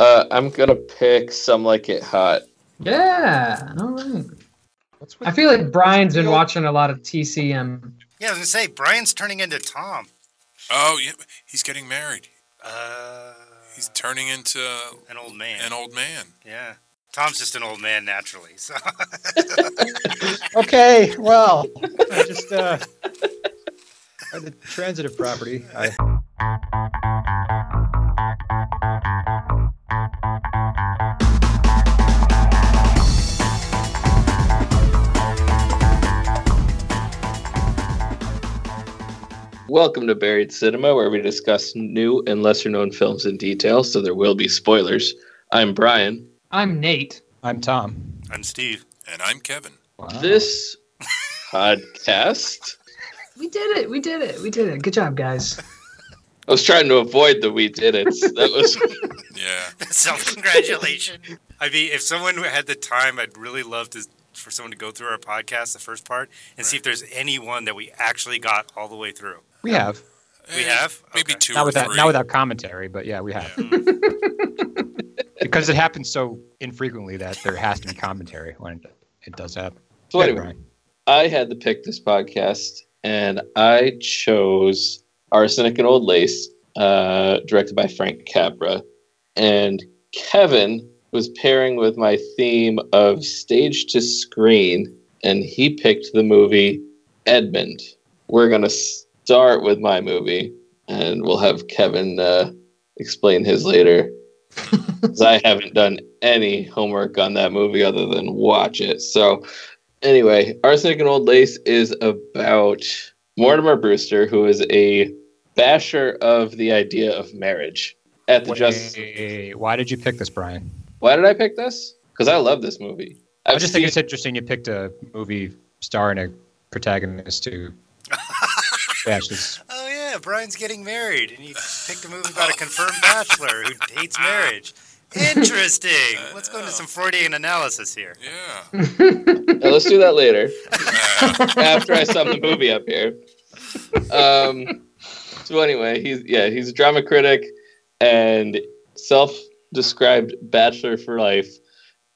Uh, I'm gonna pick some like it hot. Yeah. All right. What's I feel like Brian's been watching a lot of TCM. Yeah, I was gonna say Brian's turning into Tom. Oh, yeah, he's getting married. Uh, He's turning into an old man. an old man. Yeah. Tom's just an old man naturally. So Okay, well, I just uh, uh, the transitive property. I, Welcome to Buried Cinema, where we discuss new and lesser known films in detail, so there will be spoilers. I'm Brian. I'm Nate. I'm Tom. I'm Steve. And I'm Kevin. Wow. This podcast. We did it. We did it. We did it. Good job, guys. I was trying to avoid the we did it. That was Yeah. Self congratulation. I mean, if someone had the time, I'd really love to for someone to go through our podcast, the first part, and see if there's anyone that we actually got all the way through. We have We have? Maybe Okay. two not or without three. not without commentary, but yeah, we have because it happens so infrequently that there has to be commentary when it, it does happen. so Yeah, anyway. Brian. I had to pick this podcast, and I chose Arsenic and Old Lace, uh, directed by Frank Capra. And Kevin was pairing with my theme of stage to screen, and he picked the movie Edmond. We're going to start with my movie, and we'll have Kevin uh, explain his later. Because I haven't done any homework on that movie other than watch it. So, anyway, Arsenic and Old Lace is about Mortimer Brewster, who is a basher of the idea of marriage. At the just, Wait, why did you pick this, Brian? why did I pick this? Because I love this movie. I I've just think it's interesting you picked a movie starring a protagonist who bashes. Oh, yeah. Brian's getting married, and he picked a movie about a confirmed bachelor who hates marriage. Interesting. Let's go into some Freudian analysis here. Yeah. Now, let's do that later after I sum the movie up here. Um, so anyway, he's yeah he's a drama critic and self-described bachelor for life.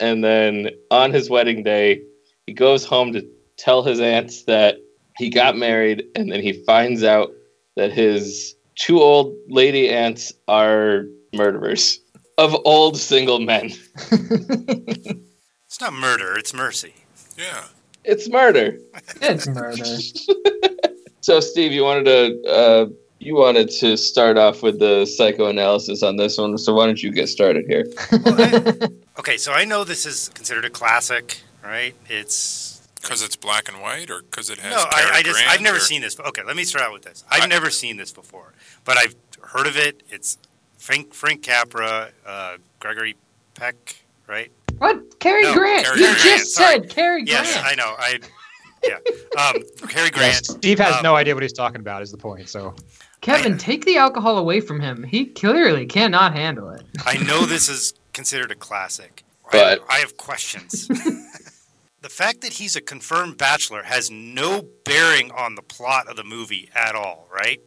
And then on his wedding day, he goes home to tell his aunts that he got married, and then he finds out that his two old lady aunts are murderers of old single men. It's not murder, it's mercy. Yeah. It's murder. It's murder. So, Steve, you wanted to uh, you wanted to start off with the psychoanalysis on this one. So, why don't you get started here? Well, I- okay, so I know this is considered a classic, right? It's Because it's black and white, or because it has. no, I, Cary I just Grant, I've never or- seen this. Okay, let me start out with this. I've I- never seen this before, but I've heard of it. It's Frank Frank Capra, uh, Gregory Peck, right? what? Cary No, Grant. Cary you Grant, just sorry. said Cary Grant. Yes, I know. I yeah. Um, Cary Yeah, Grant. Steve has um, no idea what he's talking about. Is the point? So Kevin, take the alcohol away from him. He clearly cannot handle it. I know this is considered a classic, But- I, I have questions. the fact that he's a confirmed bachelor has no bearing on the plot of the movie at all, right?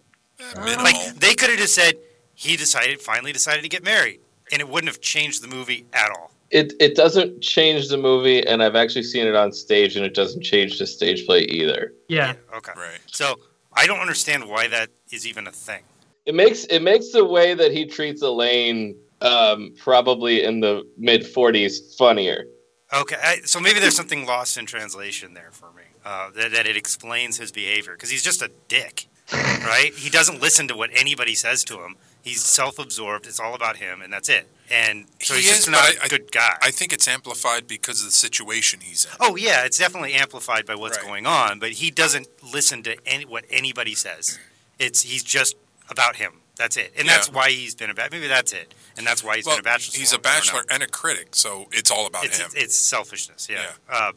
Minimal. Like they could have just said he decided finally decided to get married, and it wouldn't have changed the movie at all. It it doesn't change the movie, and I've actually seen it on stage, and it doesn't change the stage play either. Yeah. Okay. right. So I don't understand why that is even a thing. It makes it makes the way that he treats Elaine, um, probably in the mid forties, funnier. Okay, I, so maybe there's something lost in translation there for me. Uh, that, that it explains his behavior because he's just a dick, right? He doesn't listen to what anybody says to him. He's self-absorbed. It's all about him, and that's it. And so He he's is, just not I- a good guy. I think it's amplified because of the situation he's in. oh yeah, it's definitely amplified by what's Right. going on, but he doesn't listen to any, what anybody says. It's he's just about him. That's it, and that's why he's been a bachelor. Maybe that's it, and that's why he's well, been a bachelor. he's a bachelor and a critic, so it's all about it's, him. It's selfishness, yeah. Uh,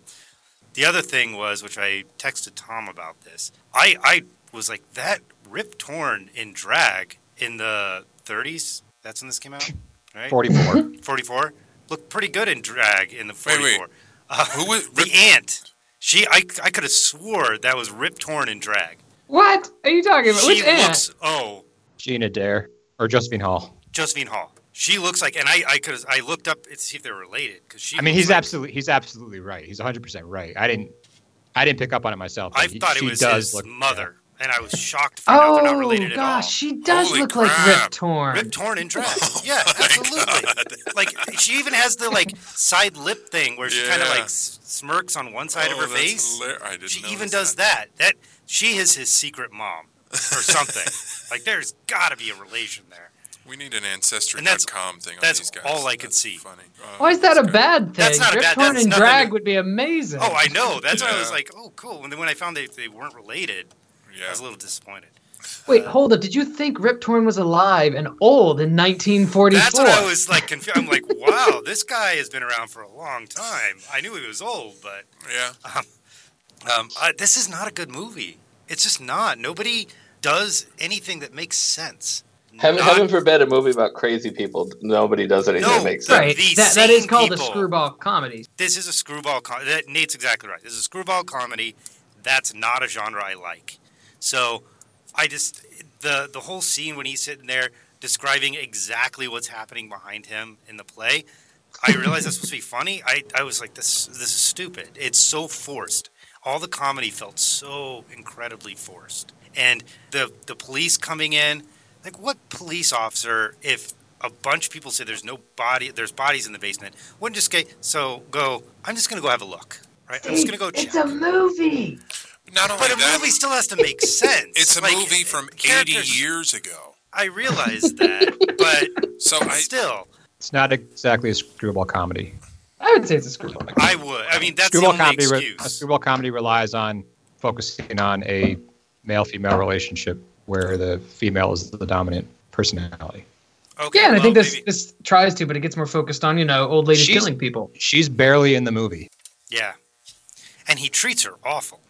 the other thing was, which I texted Tom about this, I, I was like, that Rip Torn in drag in the 30s, that's when this came out, right? forty-four. 44? Looked pretty good in drag in the Wait, 44. wait. Uh, Who was the aunt. She, I, I could have swore that was Rip Torn in drag. What are you talking about? She Which aunt? looks, oh, Jean Adair or Josephine Hull. Josephine Hull. She looks like, and I I could I looked up to see if they're related because she. I mean, he's like- absolutely he's absolutely right. He's 100 percent right. I didn't I didn't pick up on it myself. I he- thought it was does his look- mother, and I was shocked to find out they're not Oh related gosh, at all. she does Holy look like crap. Rip Torn. Rip torn in drag. Oh yeah, absolutely. Like she even has the like side lip thing where she kind of like s- smirks on one side of Oh, her that's face. hilar- I didn't She even notice does that. That she is his secret mom or something. like there's got to be a relation there. We need an And ancestry.com that's- thing on that's these guys. all I could see. Funny. Uh, Why is that a bad thing? That's not a bad- Torn that's in nothing drag to- would be amazing. Oh, I know. That's why I was like, oh, cool. And then when I found they they weren't related, yeah. I was a little disappointed. Wait, hold up. Did you think Rip Torn was alive and old in 1944? That's what I was like confused. I'm like, wow, this guy has been around for a long time. I knew he was old, but Yeah. um, I, this is not a good movie. It's just not. Nobody does anything that makes sense. Heaven, Not- heaven forbid a movie about crazy people. Nobody does anything No, that makes sense. right. the That, that is sane called a screwball comedy. This is a screwball. Com- that, Nate's exactly right. This is a screwball comedy. That's not a genre I like. So, I just the the whole scene when he's sitting there describing exactly what's happening behind him in the play. I realized that's supposed to be funny. I, I was like, this this is stupid. It's so forced. All the comedy felt so incredibly forced. And the the police coming in, like what police officer if a bunch of people say there's no body there's bodies in the basement, wouldn't just go so go, I'm just gonna go have a look. Right? I'm just gonna go check. It's a movie. Not only but a movie still has to make sense. it's a Like, movie from 80 years ago. I realize that, but So I, still, It's not exactly a screwball comedy. I would say it's a screwball. comedy. I would. I mean, that's screwball the only comedy. re- excuse. a screwball comedy relies on focusing on a male-female relationship where the female is the dominant personality. Okay, Yeah, and I think this maybe- this tries to, but it gets more focused on you know old ladies She's- killing people. She's barely in the movie. Yeah, and he treats her awful.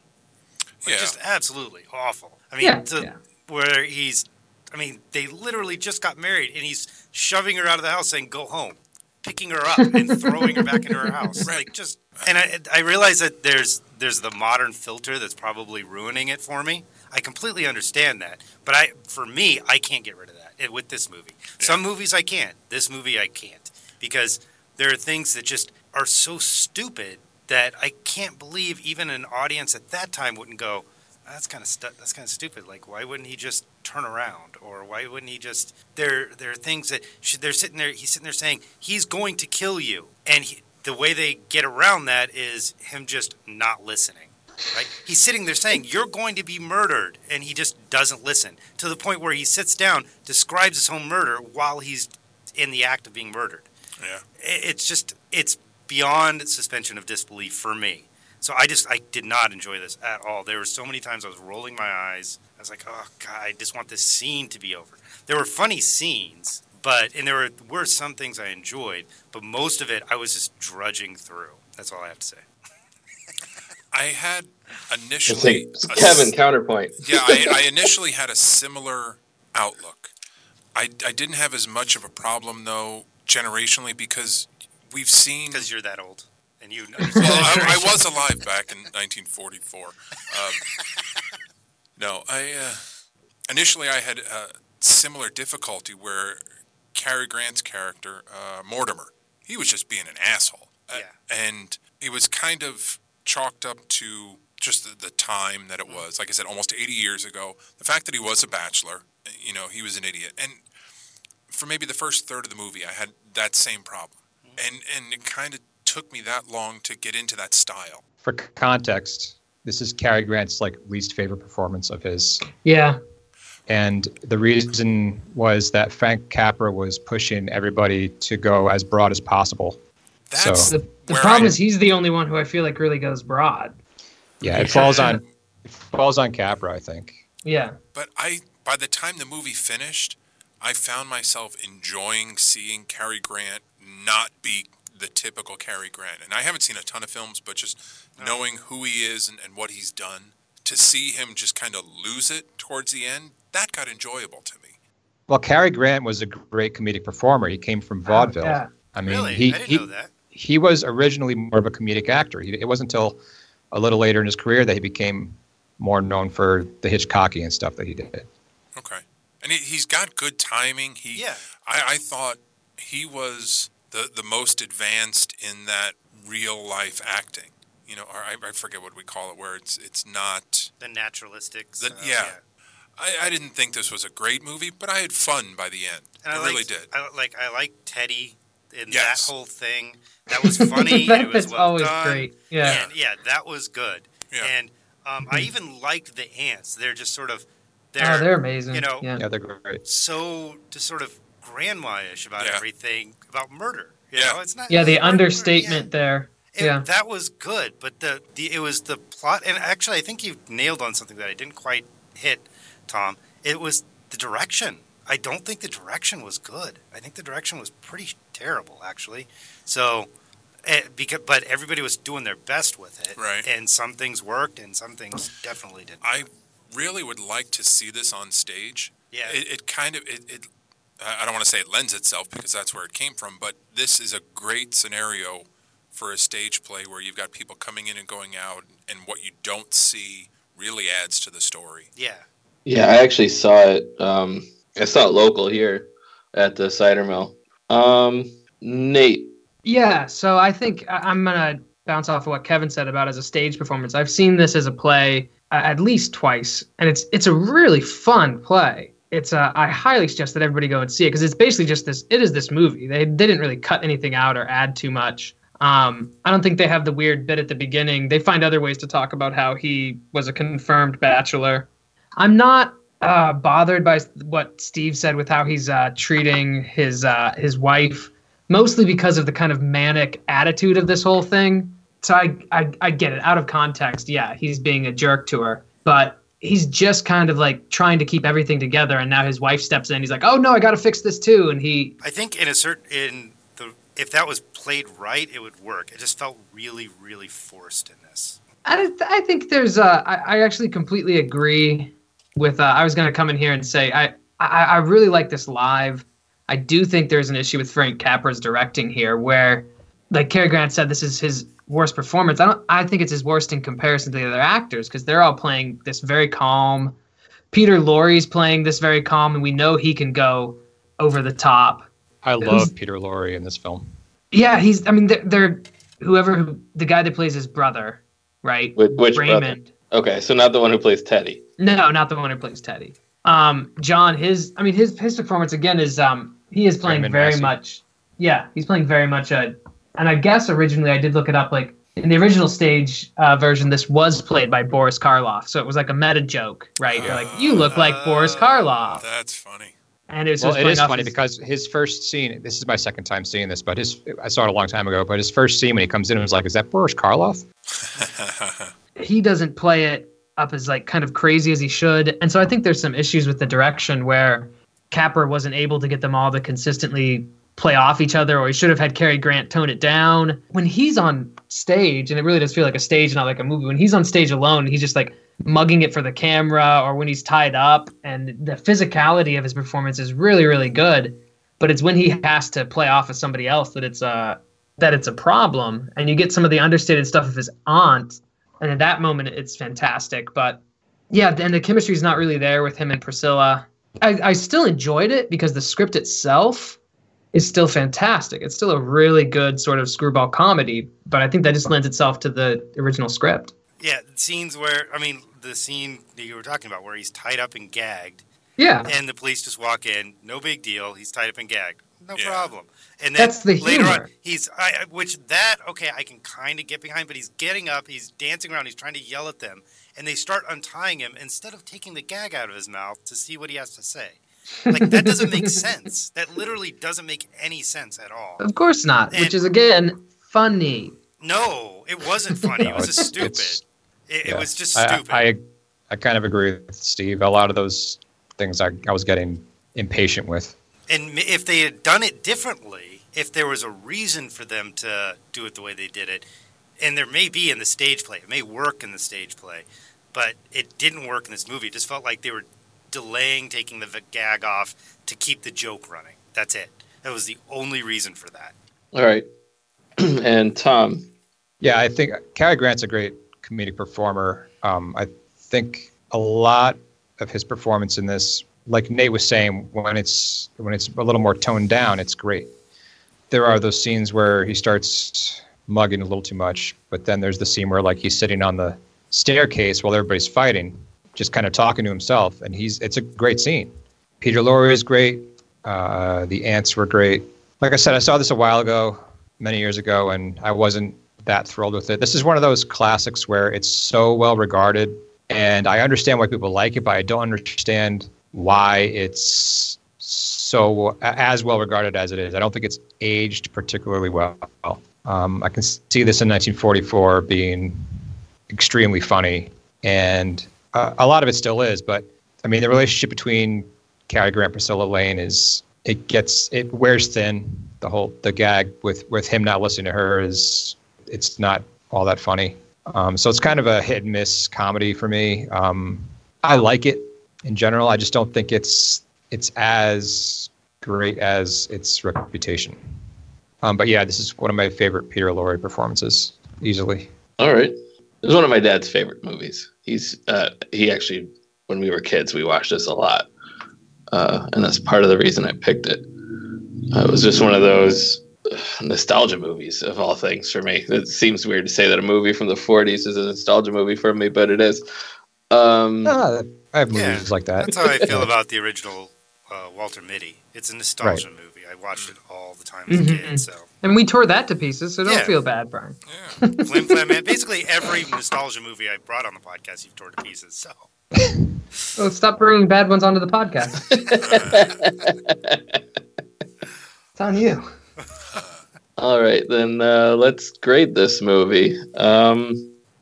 Like, Yeah. just absolutely awful. I mean, Yeah, to, yeah. where he's, I mean, they literally just got married, and he's shoving her out of the house, saying "Go home," picking her up and throwing her back into her house. Right. Like just, and I, I realize that there's there's the modern filter that's probably ruining it for me. I completely understand that, but I, for me, I can't get rid of that eh, with this movie. Some movies I can't. This movie I can't because there are things that just are so stupid that I can't believe even an audience at that time wouldn't go, that's kind of stu- that's kind of stupid. Like, why wouldn't he just turn around, or why wouldn't he just? There, there are things that should, they're sitting there. He's sitting there saying he's going to kill you, and he, the way they get around that is him just not listening. Right? He's sitting there saying you're going to be murdered, and he just doesn't listen to the point where he sits down, describes his own murder while he's in the act of being murdered yeah. it's just it's beyond suspension of disbelief for me. So I just I did not enjoy this at all. There were so many times I was rolling my eyes. I was like, oh god, I just want this scene to be over. There were funny scenes, but and there were were some things I enjoyed, but most of it I was just drudging through. That's all I have to say. I had initially like Kevin s- counterpoint. yeah, I, I initially had a similar outlook. I, I didn't have as much of a problem though generationally because we've seen. Because you're that old, and you. Well, I, I was alive back in 1944. Um, no, I uh, initially I had a similar difficulty where Cary Grant's character uh, Mortimer, he was just being an asshole, Uh, Yeah. and it was kind of chalked up to just the, the time that it mm-hmm. was. Like I said, almost 80 years ago. The fact that he was a bachelor, you know, he was an idiot, and for maybe the first third of the movie, I had that same problem, mm-hmm. and and it kind of took me that long to get into that style. For c- context, this is Cary Grant's like least favorite performance of his, Yeah, and the reason was that Frank Capra was pushing everybody to go as broad as possible. That's So- the, the where problem I- is he's the only one who I feel like really goes broad. Yeah, it falls on it falls on Capra, I think. Yeah, But I, by the time the movie finished, I found myself enjoying seeing Cary Grant not be the typical Cary Grant. And I haven't seen a ton of films, but just oh. knowing who he is and, and what he's done, to see him just kind of lose it towards the end, that got enjoyable to me. Well, Cary Grant was a great comedic performer. He came from vaudeville. yeah. I mean, really, he I didn't he, know that. He was originally more of a comedic actor. He, it wasn't until a little later in his career that he became more known for the Hitchcocky and stuff that he did. Okay. And he, he's got good timing. He, Yeah. I, I thought he was the the most advanced in that real life acting. You know, or I, I forget what we call it, where it's it's not. The naturalistic. The- uh, yeah. I, I didn't think this was a great movie, but I had fun by the end. And I, I really did. I, like I like Teddy in Yes. that whole thing. That was funny. that, and it was well always done. great. Yeah. And, yeah, that was good. Yeah. And um, I even liked the aunts. They're just sort of they're, oh, they're amazing. you know, yeah. Yeah, they're great. so just sort of grandma-ish about Yeah. everything about murder. You Yeah. know, it's not Yeah, the murder, understatement yeah. there. And Yeah. that was good, but the, the it was the plot, and actually, I think you nailed on something that I didn't quite hit, Tom. It was the direction. I don't think the direction was good. I think the direction was pretty terrible, actually. So, eh, because but everybody was doing their best with it, Right. And some things worked, and some things definitely didn't. I really would like to see this on stage. Yeah. It, it kind of it, it I I don't want to say it lends itself because that's where it came from, but this is a great scenario for a stage play where you've got people coming in and going out, and what you don't see really adds to the story. yeah. Yeah, I actually saw it. Um, I not local here at the cider mill. Um, Nate, Yeah, so I think I'm gonna bounce off of what Kevin said about as a stage performance. I've seen this as a play uh, at least twice, and it's it's a really fun play. It's uh, I highly suggest that everybody go and see it because it's basically just this. It is this movie. They didn't really cut anything out or add too much. Um, I don't think they have the weird bit at the beginning. They find other ways to talk about how he was a confirmed bachelor. I'm not uh, bothered by what Steve said with how he's uh, treating his uh, his wife mostly because of the kind of manic attitude of this whole thing. So I, I I get it out of context. Yeah, he's being a jerk to her, but he's just kind of like trying to keep everything together. And now his wife steps in. He's like, "Oh no, I got to fix this too." And he, I think in a certain in the if that was played right, it would work. It just felt really, really forced in this. I, I think there's uh, I, I actually completely agree with. Uh, I was gonna come in here and say I, I I really like this live. I do think there's an issue with Frank Capra's directing here, where, like Cary Grant said, this is his worst performance. I don't. I think it's his worst in comparison to the other actors because they're all playing this very calm. Peter Lorre's playing this very calm, and we know he can go over the top. I Who's- love Peter Lorre in this film. Yeah, he's. I mean, they're, they're whoever who, the guy that plays his brother, right? which, which brother? Raymond. Okay, so not the one who plays Teddy. No, not the one who plays Teddy. Um, John, his I mean his his performance again is um he is playing Raymond very Massey. much yeah, he's playing very much a and I guess originally I did look it up like in the original stage uh, version this was played by Boris Karloff. So it was like a meta joke, right? You're like, you look like Boris Karloff. That's funny. And it was Well, just it playing is funny his- because his first scene. This is my second time seeing this, but his I saw it a long time ago. But his first scene when he comes in and was like, "Is that Boris Karloff?" he doesn't play it up as like kind of crazy as he should. And so I think there's some issues with the direction where Capra wasn't able to get them all to consistently play off each other, or he should have had Cary Grant tone it down. When he's on stage, and it really does feel like a stage, not like a movie, when he's on stage alone, he's just like mugging it for the camera, or when he's tied up, and the physicality of his performance is really, really good. But it's when he has to play off of somebody else that it's a that it's a problem, and you get some of the understated stuff of his aunt and at that moment it's fantastic. But yeah and the chemistry's not really there with him and priscilla. I, I still enjoyed it because the script itself is still fantastic. It's still a really good sort of screwball comedy but i think that just lends itself to the original script. Yeah, scenes where I mean the scene that you were talking about where he's tied up and gagged, yeah. And the police just walk in, no big deal. He's tied up and gagged, no Yeah. problem. And then That's the later on, humor. he's I, I- which that okay, I can kind of get behind, but he's getting up, he's dancing around, he's trying to yell at them, and they start untying him instead of taking the gag out of his mouth to see what he has to say. Like that doesn't make sense. That literally doesn't make any sense at all. of course not which is again funny No, it wasn't funny. No, it was just it's- stupid. it's- It, Yeah. it was just I- stupid. I, I kind of agree with Steve. A lot of those things I, I was getting impatient with. And if they had done it differently, if there was a reason for them to do it the way they did it, and there may be in the stage play, it may work in the stage play, but it didn't work in this movie. It just felt like they were delaying taking the gag off to keep the joke running. That's it. That was the only reason for that. All right. and Tom, Yeah, I think Cary Grant's a great comedic performer. Um, I think a lot of his performance in this, like Nate was saying, when it's when it's a little more toned down, it's great. there are those scenes where he starts mugging a little too much, but then there's the scene where like he's sitting on the staircase while everybody's fighting, just kind of talking to himself, and he's it's a great scene. Peter Lorre is great. Uh, the aunts were great. Like I said, I saw this a while ago, many years ago, and I wasn't that thrilled with it. This is one of those classics where it's so well regarded, and I understand why people like it, but I don't understand why it's so as well regarded as it is. I don't think it's aged particularly well. Um, I can see this in 1944 being extremely funny, and uh, a lot of it still is. But I mean, the relationship between Cary Grant, Priscilla Lane is it gets it wears thin. The whole the gag with with him not listening to her is it's not all that funny. Um, so it's kind of a hit and miss comedy for me. Um, I like it in general. I just don't think it's it's as great as its reputation. Um, but yeah, this is one of my favorite Peter Lorre performances, easily. All right. It was one of my dad's favorite movies. He's uh, he actually when we were kids we watched this a lot, uh, and that's part of the reason I picked it. Uh, it was just one of those nostalgia movies of all things for me. It seems weird to say that a movie from the 40s is a nostalgia movie for me, but it is. Um, Ah, I have movies Yeah, like that. That's how I feel about the original uh, Walter Mitty. It's a nostalgia movie. I watched it all the time as a Mhm. kid. So And we tore that to pieces, so don't Yeah. feel bad, Brian. Yeah. Flim Flam Man. Basically, every nostalgia movie I brought on the podcast, you've torn to pieces. So So stop bringing bad ones onto the podcast. it's on you. all right, then uh, let's grade this movie. Um,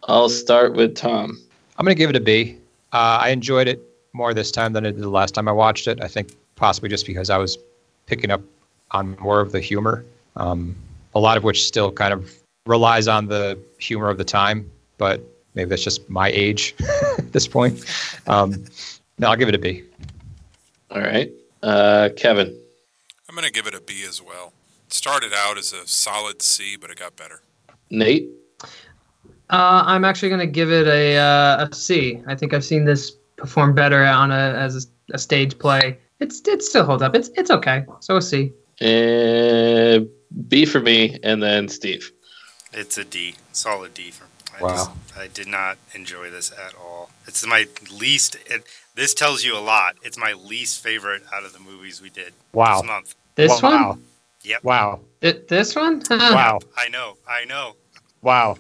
I'll start with Tom. I'm going to give it a B. Uh, I enjoyed it more this time than I did the last time I watched it. I think possibly just because I was picking up on more of the humor, um, a lot of which still kind of relies on the humor of the time, but maybe that's just my age at this point. Um, no, I'll give it a B. All right, uh, Kevin. I'm going to give it a B as well. It started out as a solid C, but it got better. Nate. Uh, I'm actually going to give it a, uh, a C. I think I've seen this perform better on a as a, a stage play. It's it still holds up. It's it's okay. So a C. Uh, B for me, and then Steve. it's a D, solid D for. I Wow. Just, I did not enjoy this at all. It's my least. It, this tells you a lot. It's my least favorite out of the movies we did Wow. this month. This wow. one. Yep. Wow. Th- this one. Wow. I know. I know. Wow.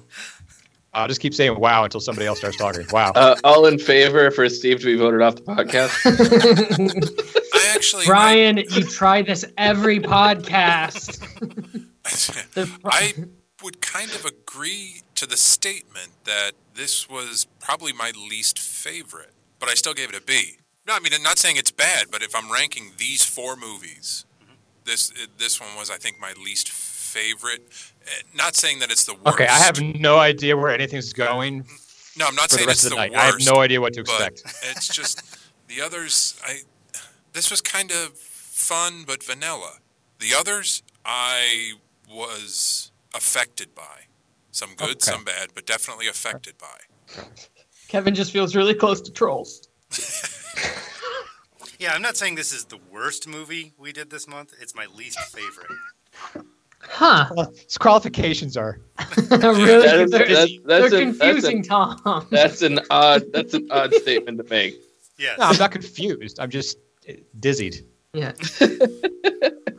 I'll just keep saying wow until somebody else starts talking. Wow. Uh, all in favor for Steve to be voted off the podcast? I actually, Brian, you try this every podcast. I would kind of agree to the statement that this was probably my least favorite, but I still gave it a B. No, I mean, I'm not saying it's bad, but if I'm ranking these four movies, this this one was, I think, my least favorite. Not saying that it's the worst. Okay, I have no idea where anything's going No, I'm not for the saying rest it's of the the night. worst. I have no idea what to expect. it's just the others. I this was kind of fun, but vanilla. The others, I was affected by. Some good, Okay. some bad, but definitely affected by. Kevin just feels really close to trolls. Yeah, I'm not saying this is the worst movie we did this month. It's my least favorite. Huh? Its qualifications are really? That is- they're that's- that's they're a- that's a- confusing, Tom. That's an odd. That's an odd statement to make. Yes. No, I'm not confused. I'm just uh, dizzied. Yeah.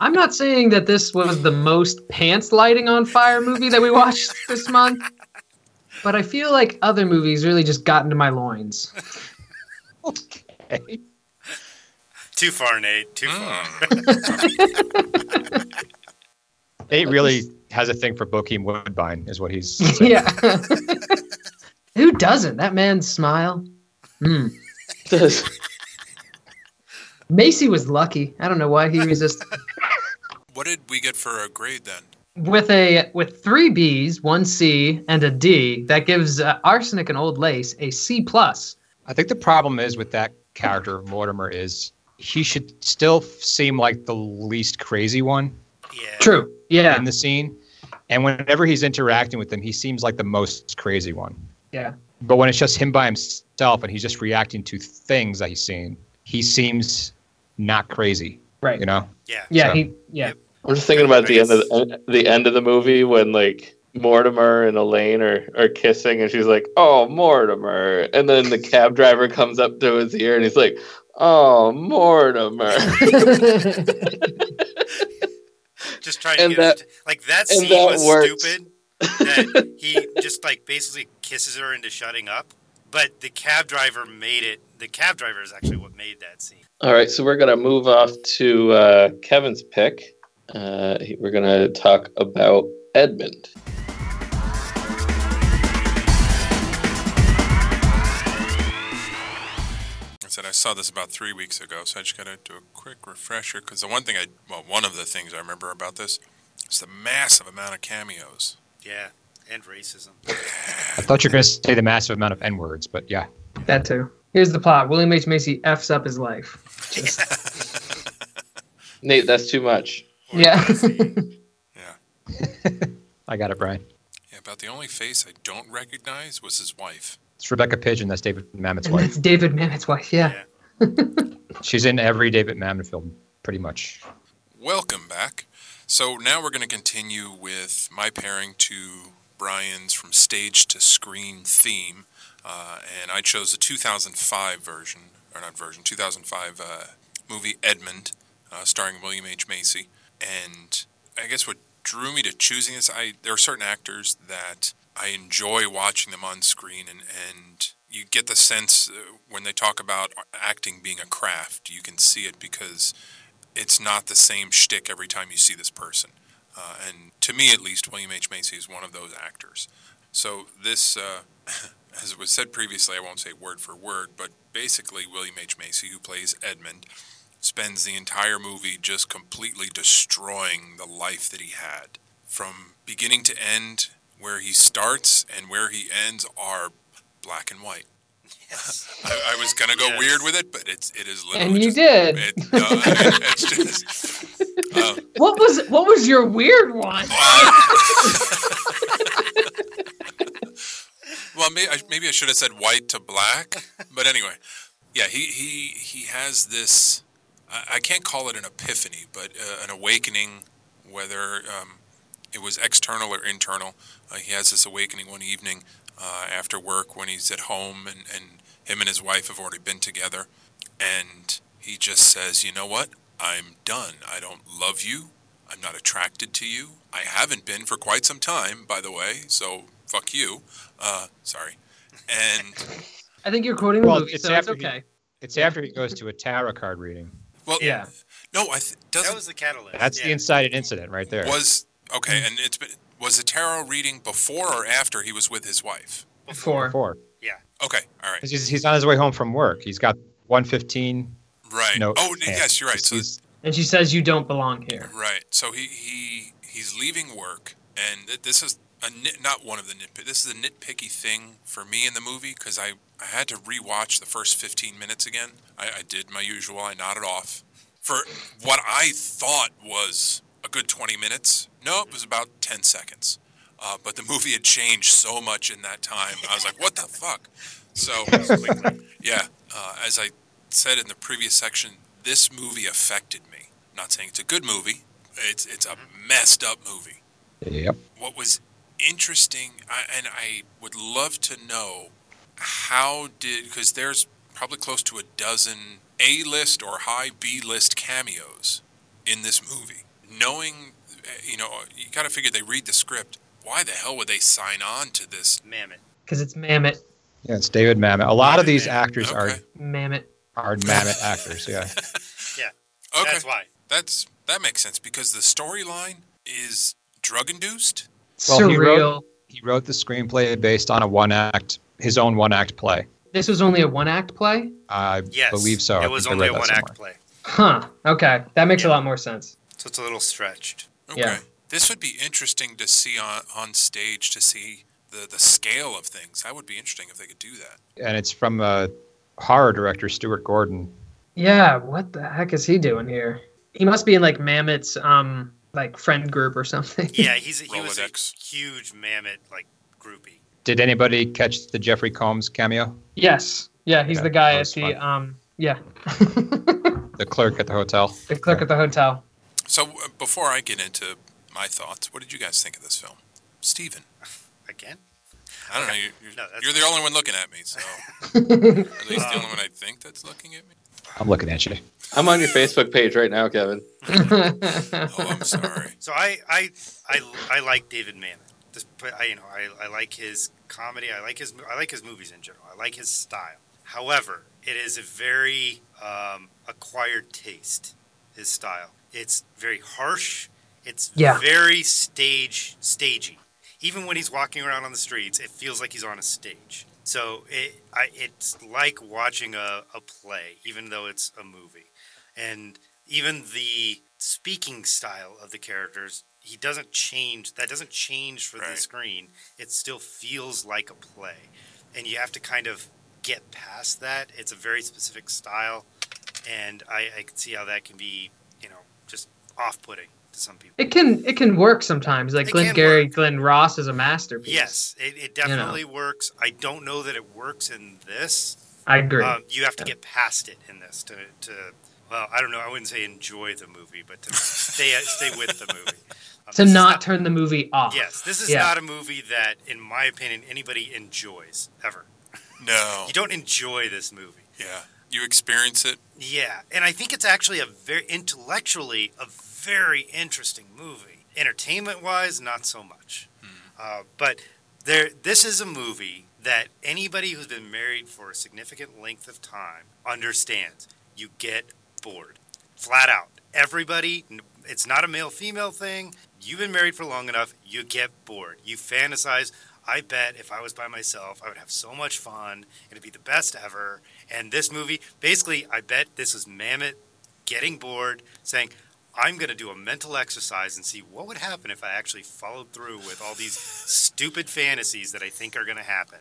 I'm not saying that this was the most pants lighting on fire movie that we watched this month, but I feel like other movies really just got into my loins. Okay. Too far, Nate. Too far. Nate really has a thing for Bokeem Woodbine, is what he's. saying. yeah. Who doesn't? That man's smile. Hmm. Macy was lucky. I don't know why he resisted. What did we get for a grade then? with a with three B's, one C, and a D, that gives uh, Arsenic and Old Lace a C plus. I think the problem is with that character, Mortimer, is he should still seem like the least crazy one Yeah. True. Yeah. in the scene. And whenever he's interacting with them, he seems like the most crazy one. Yeah. But when it's just him by himself and he's just reacting to things that he's seeing, he seems not crazy. Right. You know? Yeah. Yeah. So- He. Yeah. I'm just thinking about the end of the, the end of the movie when like Mortimer and Elaine are, are kissing and she's like, Oh Mortimer and then the cab driver comes up to his ear and he's like, Oh Mortimer Just trying to And get that- like that scene that was works. stupid. that he just like basically kisses her into shutting up. But the cab driver made it. The cab driver is actually what made that scene. All right, so we're gonna move off to uh, Kevin's pick. Uh, we're gonna talk about Edmond. I said I saw this about three weeks ago, so I just got to do a quick refresher because the one thing I, well, one of the things I remember about this is the massive amount of cameos. Yeah, and racism. I thought you were going to say the massive amount of N words, but yeah. that too. Here's the plot: William H Macy f's up his life. Nate, that's too much. Yeah. Yeah, I got it, Brian. yeah. About the only face I don't recognize was his wife. It's Rebecca Pidgeon. That's David Mamet's and wife. that's David Mamet's wife. Yeah. She's in every David Mamet film, pretty much. Welcome back. So now we're going to continue with my pairing to Brian's from stage to screen theme, uh, and I chose the 2005 version, or not version, 2005 uh, movie Edmond, uh, starring William H Macy. And I guess what drew me to choosing this, I there are certain actors that I enjoy watching them on screen, and and you get the sense uh, when they talk about acting being a craft, you can see it because it's not the same shtick every time you see this person. Uh, and to me, at least, William H. Macy is one of those actors. So this, uh, as it was said previously, I won't say word for word, but basically, William H. Macy, who plays Edmond, spends the entire movie just completely destroying the life that he had. From beginning to end, where he starts and where he ends are black and white. Yes. I, I was gonna go Yes. weird with it, but it's it is literally And you just- did. It, no, it- it's just. Uh, What was what was your weird one? well, maybe I, maybe I should have said white to black, but anyway, yeah, he he he has this. I, I can't call it an epiphany, but uh, an awakening, whether um, it was external or internal. Uh, he has this awakening one evening uh, after work when he's at home, and, and him and his wife have already been together, and he just says, "You know what? I'm done. I don't love you. I'm not attracted to you. I haven't been for quite some time, by the way. So fuck you. Uh, sorry." And I think you're quoting the Well, movie, it's so it's after he- okay. It's after he goes to a tarot card reading. well, Yeah. no, I th- doesn't That was the catalyst. That's yeah. the incited incident right there. was okay, mm. and it's been was the tarot reading before or after he was with his wife? Before. Before. Yeah. Okay, All right. He's, he's on his way home from work. He's got 115 right. note. oh, hand. yes, you're right. So He's- And she says you don't belong here. right, so he he he's leaving work, and this is a nit, not one of the nitpick. This is a nitpicky thing for me in the movie because I I had to rewatch the first 15 minutes again. I, I did my usual. I nodded off for what I thought was a good 20 minutes. No, it was about 10 seconds. Uh, but the movie had changed so much in that time. I was like, what the fuck? So, yeah, uh, as I said in the previous section, this movie affected me. Not saying it's a good movie, it's, it's a messed up movie. Yep. What was interesting, I, and I would love to know how did, because there's probably close to a dozen A list or high B list cameos in this movie. Knowing, uh, you know, you got to figure they read the script. Why the hell would they sign on to this? Mamet. Because it's Mamet. Yeah, it's David Mamet. A lot of these Mamet. actors are Okay. Mamet. are Mamet actors. Yeah. Yeah. Okay, That's why. that's that makes sense because the storyline is drug induced. Well, he wrote- He wrote the screenplay based on a one act, his own one act play. This was only a one act play? I Yes. believe so. It was only a read that one act somewhere. play. Huh. Okay. That makes a lot more sense. So it's a little stretched. Okay. Yeah. This would be interesting to see on, on stage to see the, the scale of things. That would be interesting if they could do that. And it's from uh, horror director Stuart Gordon. Yeah, what the heck is he doing here? He must be in like Mamet's um like friend group or something. Yeah, he's he was a huge Mamet like groupie. Did anybody catch the Jeffrey Combs cameo? yes. Yeah, he's Yeah, the guy that at the fun. um yeah. The clerk at the hotel. the clerk at the hotel. So uh, before I get into my thoughts, what did you guys think of this film, Steven? Again? I don't know. Okay. You, you're, No, you're the only one looking at me, so at least the only one I think that's looking at me. I'm looking at you. I'm on your Facebook page right now, Kevin. Oh, I'm sorry. So I I I, I like David Mamet. Just I, you know, I, I like his comedy. I like his I like his movies in general. I like his style. However, it is a very um, acquired taste. His style. It's very harsh. It's Yeah. very stage stagey. Even when he's walking around on the streets, it feels like he's on a stage. So it I, it's like watching a, a play, even though it's a movie. And even the speaking style of the characters, he doesn't change. That doesn't change for the screen. It still feels like a play, and you have to kind of get past that. It's a very specific style, and I, I can see how that can be, you know, just off-putting to some people. It can it can work sometimes. Like It Glengarry, work. Glen Ross is a masterpiece. Yes, it, it definitely works. I don't know that it works in this. I agree. Um, you have to Yeah. get past it in this to, to well, I don't know. I wouldn't say enjoy the movie, but to stay stay with the movie. Um, to this is not turn the movie off. Yes, this is Yeah. not a movie that, in my opinion, anybody enjoys ever. No. You don't enjoy this movie. Yeah. You experience it. Yeah, and I think it's actually a very intellectually a very interesting movie. Entertainment wise, not so much. Uh, but there, this is a movie that anybody who's been married for a significant length of time understands. You get bored, flat out. Everybody, it's not a male female thing. You've been married for long enough, you get bored. You fantasize. I bet if I was by myself, I would have so much fun. It'd be the best ever. And this movie, basically, I bet this is Mamet getting bored, saying, I'm going to do a mental exercise and see what would happen if I actually followed through with all these stupid fantasies that I think are going to happen.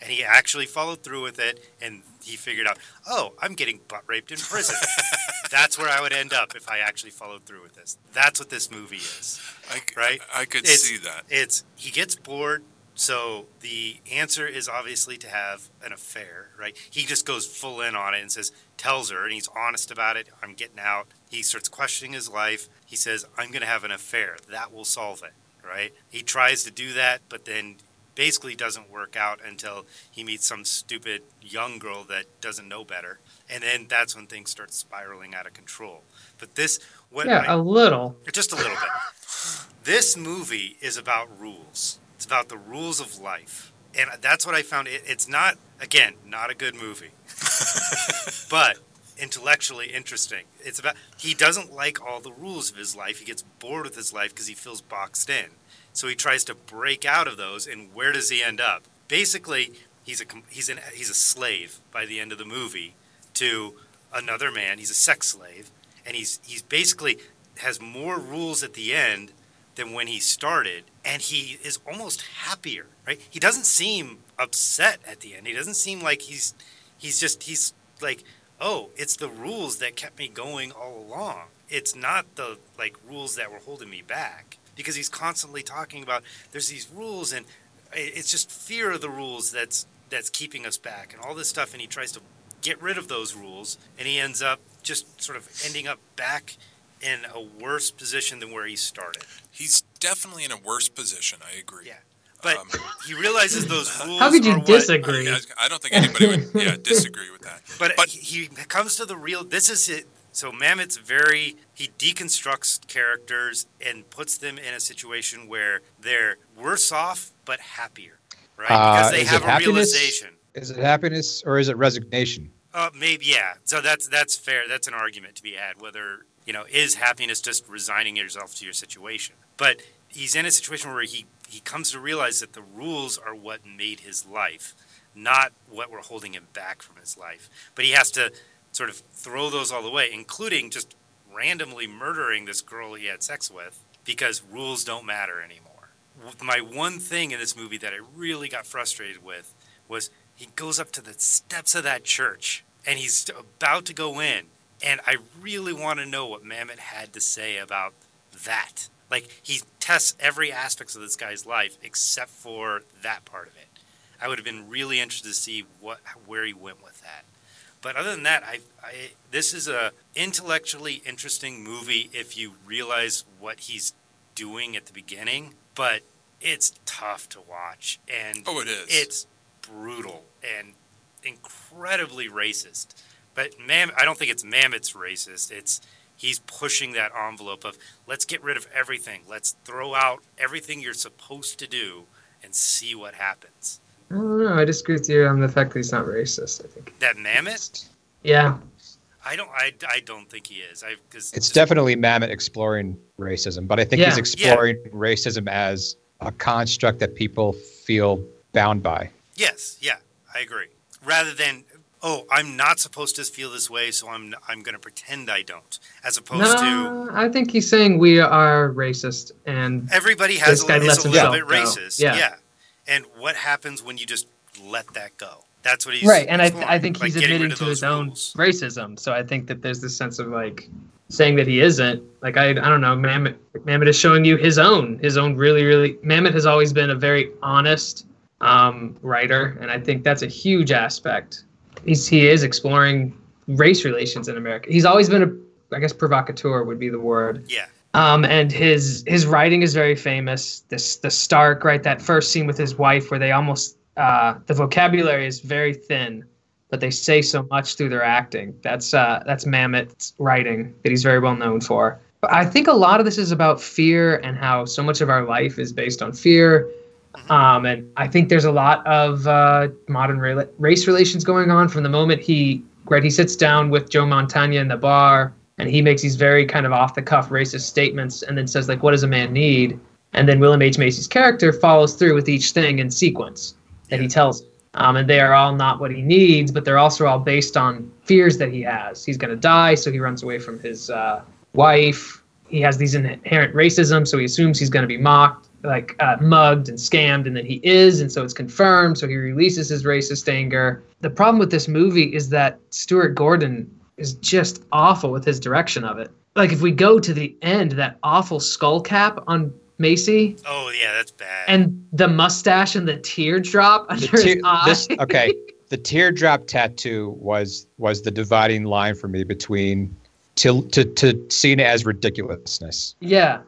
And he actually followed through with it, and he figured out, oh, I'm getting butt raped in prison. That's where I would end up if I actually followed through with this. That's what this movie is. I, Right? I could It's- see that. It's he gets bored, so the answer is obviously to have an affair, right? He just goes full in on it and says, tells her, and he's honest about it. I'm getting out. He starts questioning his life. He says, I'm going to have an affair. That will solve it, right? He tries to do that, but then basically doesn't work out until he meets some stupid young girl that doesn't know better. And then that's when things start spiraling out of control. But this, what yeah, I- a little. just a little bit. This movie is about rules. It's about the rules of life. And that's what I found. It, it's not, again, not a good movie, but intellectually interesting. It's about, he doesn't like all the rules of his life. He gets bored with his life because he feels boxed in. So he tries to break out of those, and where does he end up? Basically, he's a he's an he's a slave by the end of the movie to another man. He's a sex slave, and he's he's basically has more rules at the end than when he started, and he is almost happier. Right? He doesn't seem upset at the end. He doesn't seem like he's he's just he's like oh it's the rules that kept me going all along it's not the like rules that were holding me back because he's constantly talking about there's these rules and it's just fear of the rules that's that's keeping us back and all this stuff and he tries to get rid of those rules and he ends up just sort of ending up back in a worse position than where he started He's definitely in a worse position. I agree. Yeah. but Um, he realizes those rules How could are you what- disagree? I, I don't think anybody would yeah, disagree with that. But, But- he, he comes to the real. This is it. So Mamet's very he deconstructs characters and puts them in a situation where they're worse off but happier, right? Uh, Because they is have it a happiness? realization. Is it happiness or is it resignation? Uh, maybe yeah. So that's that's fair. That's an argument to be had. Whether you know is happiness just resigning yourself to your situation? But he's in a situation where he he comes to realize that the rules are what made his life, not what were holding him back from his life. But he has to sort of throw those all away, including just randomly murdering this girl he had sex with because rules don't matter anymore. My one thing in this movie that I really got frustrated with was he goes up to the steps of that church and he's about to go in and i really want to know what mamet had to say about that like he tests every aspect of this guy's life except for that part of it i would have been really interested to see what where he went with that but other than that, I, I this is a intellectually interesting movie if you realize what he's doing at the beginning. But it's tough to watch, and Oh, it is. it's brutal and incredibly racist. But Mam, I don't think it's Mamet's racist. It's he's pushing that envelope of let's get rid of everything. Let's throw out everything you're supposed to do and see what happens. I don't know. I disagree with you on the fact that he's not racist. I think. That Mamet, Yeah. I don't, I, I don't think he is. I because It's definitely Mamet exploring racism, but I think Yeah. he's exploring racism as a construct that people feel bound by. yes, yeah, I agree. Rather than oh, I'm not supposed to feel this way, so I'm I'm going to pretend I don't, as opposed to I think he's saying we are racist, and everybody has a, is a little bit racist. Yeah. Yeah. And what happens when you just let that go? That's what he's right. And I, exploring, I think he's admitting to his own racism. So I think that there's this sense of like saying that he isn't. Like I, I don't know. Mamet, Mamet is showing you his own, his own really, really. Mamet has always been a very honest um, writer, and I think that's a huge aspect. He's he is exploring race relations in America. He's always been a, I guess, provocateur would be the word. Yeah. Um, and his his writing is very famous. This the Stark, right? That first scene with his wife, where they almost uh, the vocabulary is very thin, but they say so much through their acting. That's uh, that's Mamet's writing that he's very well known for. But I think a lot of this is about fear and how so much of our life is based on fear. Um, and I think there's a lot of uh, modern rela- race relations going on from the moment he right he sits down with Joe Mantegna in the bar and he makes these very kind of off the cuff racist statements and then says like what does a man need? And then William H. Macy's character follows through with each thing in sequence that he tells um, and they are all not what he needs but they're also all based on fears that he has. He's going to die so he runs away from his uh, wife. He has these inherent racism so he assumes he's going to be mocked like uh, mugged and scammed and then he is and so it's confirmed so he releases his racist anger the problem with this movie is that stuart gordon is just awful with his direction of it like if we go to the end that awful skull cap on macy Oh yeah, that's bad. and the mustache and the teardrop under The tear- his eye this, okay, the teardrop tattoo was was the dividing line for me between to to to seen it as ridiculousness. yeah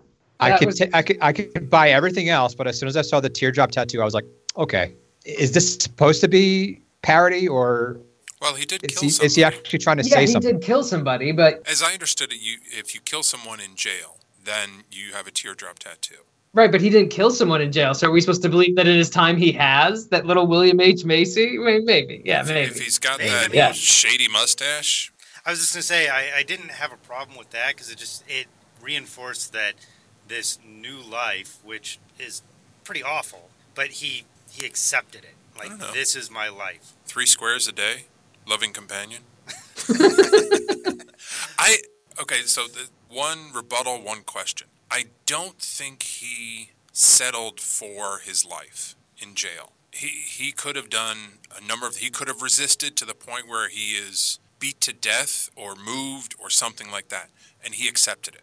I could, was- ta- I could I could buy everything else, but as soon as I saw the teardrop tattoo, I was like, okay, is this supposed to be parody or Well, he did is kill he somebody. is he actually trying to yeah say he something? did kill somebody but As I understood it, you if you kill someone in jail, then you have a teardrop tattoo. Right, but he didn't kill someone in jail. So are we supposed to believe that in his time he has that little William H Macy? May- Maybe, yeah, if, maybe. if he's got Maybe. that Yeah. shady mustache, I was just gonna say I, I didn't have a problem with that because it just it reinforced that this new life, which is pretty awful, but he he accepted it. Like this is my life. three squares a day, loving companion. I okay. So the one rebuttal, one question. I don't think he settled for his life in jail. He he could have done a number of. He could have resisted to the point where he is beat to death or moved or something like that, and he accepted it.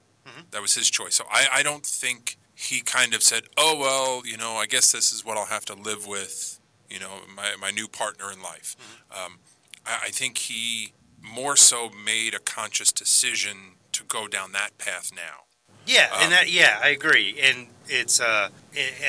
That was his choice. So I I don't think he kind of said, "Oh well, you know, I guess this is what I'll have to live with." You know, my my new partner in life. Um, I, I think he more so made a conscious decision to go down that path now. Yeah, Um, and that yeah, I agree. And it's uh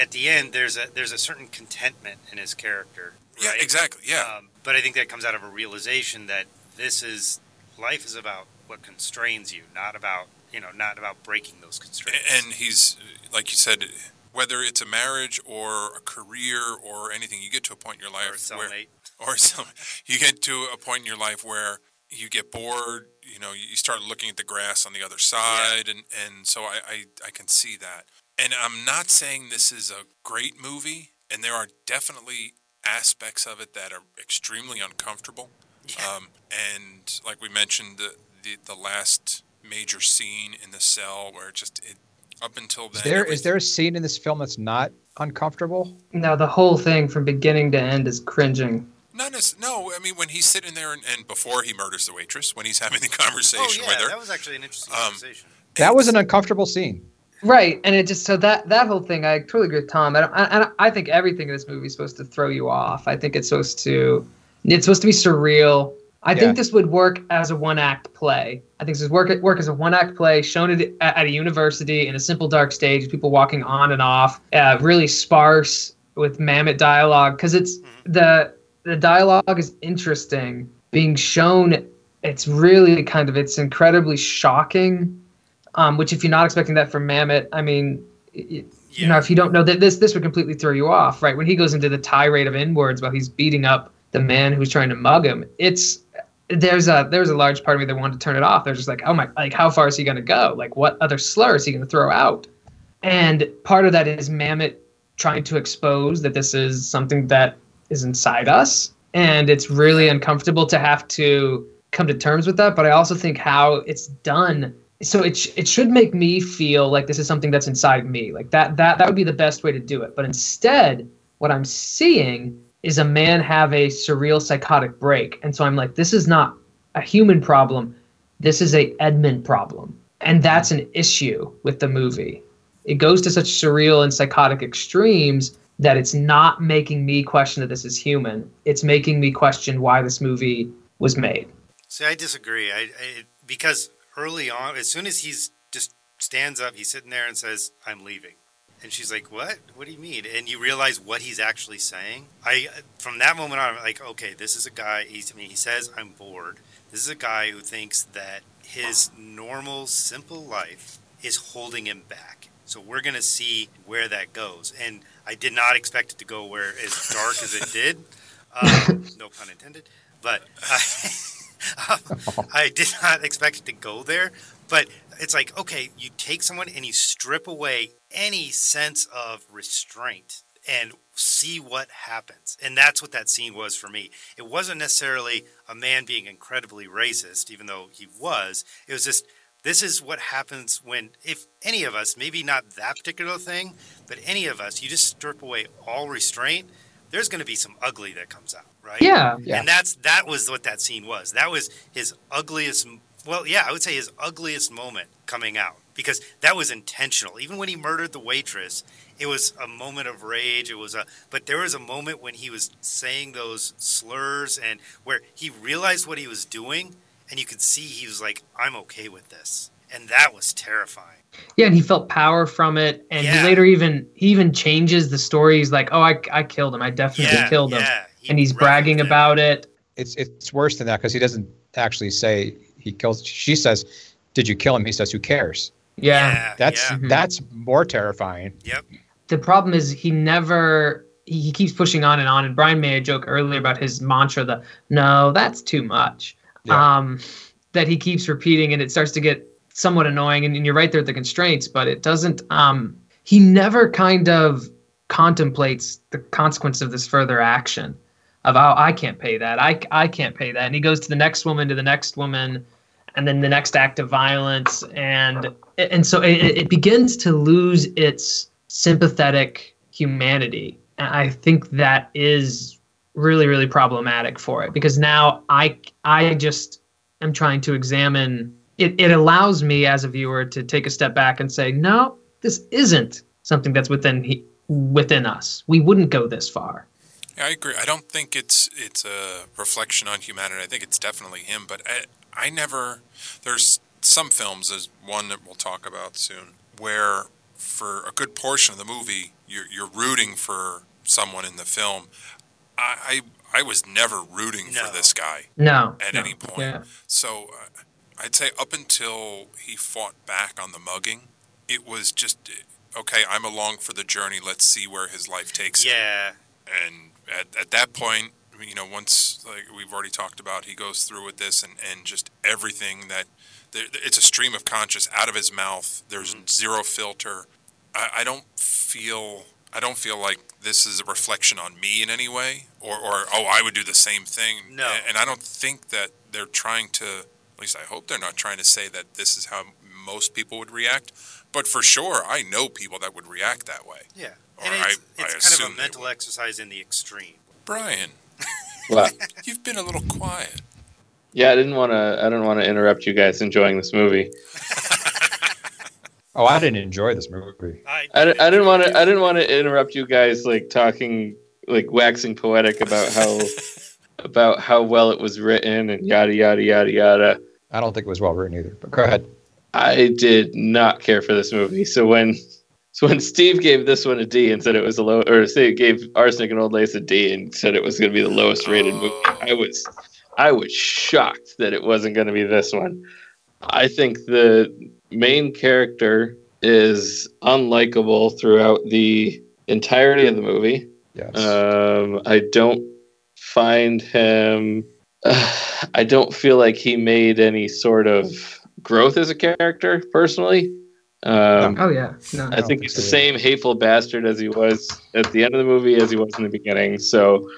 at the end there's a there's a certain contentment in his character. Yeah, exactly. Yeah, Um, but I think that comes out of a realization that this is life is about what constrains you, not about you know not about breaking those constraints. And he's like you said, whether it's a marriage or a career or anything, you get to a point in your or a life where, or some, you get to a point in your life where you get bored. You know, you start looking at the grass on the other side, and and so I, I I can see that. And I'm not saying this is a great movie, and there are definitely aspects of it that are extremely uncomfortable. Yeah. Um, and like we mentioned, the, the the last major scene in the cell where it just it up until then. Is there is everything- there a scene in this film that's not uncomfortable? No, the whole thing from beginning to end is cringing. Not as, no, I mean when he's sitting there and, and before he murders the waitress, when he's having the conversation Oh conversation yeah, with her, that was actually an interesting Um, conversation. That was an uncomfortable scene. Right, and it just so that that whole thing, I totally agree with Tom. I, don't, I, I think everything in this movie is supposed to throw you off. I think it's supposed to, it's supposed to be surreal. I Yeah. think this would work as a one act play. I think this would work work as a one act play, shown at, at a university in a simple dark stage, people walking on and off, uh, really sparse with mammoth dialogue because it's the the dialogue is interesting, being shown. It's really kind of it's incredibly shocking. Um, which if you're not expecting that from Mammoth, I mean, y- you know, if you don't know that this this would completely throw you off, right? When he goes into the tirade of inwards while he's beating up the man who's trying to mug him, it's there's a there's a large part of me that wanted to turn it off. They're just like, oh my, like how far is he going to go? Like what other slur is he going to throw out? And part of that is Mammoth trying to expose that this is something that is inside us, and it's really uncomfortable to have to come to terms with that. But I also think how it's done so it, sh- it should make me feel like this is something that's inside me like that that that would be the best way to do it but instead what i'm seeing is a man have a surreal psychotic break. And so i'm like this is not a human problem. This is a Edmond problem. And that's an issue with the movie. It goes to such surreal and psychotic extremes that it's not making me question that this is human. It's making me question why this movie was made. See, I disagree. I, I because early on, as soon as he's just stands up, he's sitting there and says, "I'm leaving," and she's like, "What? What do you mean?" And you realize what he's actually saying. I from that moment on, I'm like, okay, this is a guy. He's, I mean, he says, "I'm bored." This is a guy who thinks that his normal, simple life is holding him back. So we're gonna see where that goes. And I did not expect it to go where as dark as it did. Um, no pun intended. But I, I did not expect it to go there. But it's like, okay, you take someone and you strip away any sense of restraint and see what happens. And that's what that scene was for me. It wasn't necessarily a man being incredibly racist, even though he was. It was just this is what happens when if any of us, maybe not that particular thing, but any of us, you just strip away all restraint, there's going to be some ugly that comes out, right? yeah mm-hmm. Yeah. And that's that was what that scene was. That was his ugliest. Well, yeah, I would say his ugliest moment coming out because that was intentional. Even when he murdered the waitress, it was a moment of rage. It was a, but there was a moment when he was saying those slurs and where he realized what he was doing, and you could see he was like, "I'm okay with this," and that was terrifying. Yeah, and he felt power from it, and Yeah. he later even he even changes the story. He's like, "Oh, I, I killed him. I definitely Yeah, killed him," yeah. He and he's bragging in it. about it. It's it's worse than that because he doesn't actually say he kills. She says, "Did you kill him?" He says, "Who cares?" Yeah. Yeah, That's yeah. that's more terrifying. Yep. The problem is he never he, he keeps pushing on and on. And Brian made a joke earlier about his mantra, the "No, that's too much," Yeah. um, that he keeps repeating, and it starts to get somewhat annoying. And, and you're right there at the constraints, but it doesn't. Um, he never kind of contemplates the consequence of this further action of oh i can't pay that i, I can't pay that and he goes to the next woman to the next woman and then the next act of violence and and so it, it begins to lose its sympathetic humanity and i think that is really really problematic for it because now i i just am trying to examine it, it allows me as a viewer to take a step back and say no this isn't something that's within he, within us we wouldn't go this far I agree. I don't think it's it's a reflection on humanity. I think it's definitely him. But I, I never. There's some films, as one that we'll talk about soon, where for a good portion of the movie, you're you're rooting for someone in the film. I I, I was never rooting No. for this guy no at no. any point. yeah So uh, I'd say up until he fought back on the mugging, it was just okay. I'm along for the journey. Let's see where his life takes him Yeah. and at, at that point you know once like we've already talked about he goes through with this and, and just everything that there, it's a stream of conscious out of his mouth. There's mm-hmm. zero filter. I, I don't feel i don't feel like this is a reflection on me in any way or, or oh i would do the same thing. No. and, and i don't think that they're trying to at least i hope they're not trying to say that this is how most people would react but for sure i know people that would react that way. Yeah. Or And I- it's, I kind of a mental exercise in the extreme. brian Well, You've been a little quiet. yeah, I didn't want to. I didn't want to interrupt you guys enjoying this movie. Oh, I didn't enjoy this movie. I, I, I didn't want to. I didn't want to interrupt you guys like talking like waxing poetic about how about how well it was written and yada yada yada yada. I don't think it was well written either. But go ahead. I did not care for this movie. So when so when Steve gave this one a D and said it was a low, or say gave Arsenic and Old Lace a D and said it was going to be the lowest rated movie, I was I was shocked that it wasn't going to be this one. I think the main character is unlikable throughout the entirety of the movie. Yes. Um, I don't find him. I don't feel like he made any sort of growth as a character personally. Um, Oh yeah, no. I don't think think he's the same hateful bastard as he was at the end of the movie as he was in the beginning. So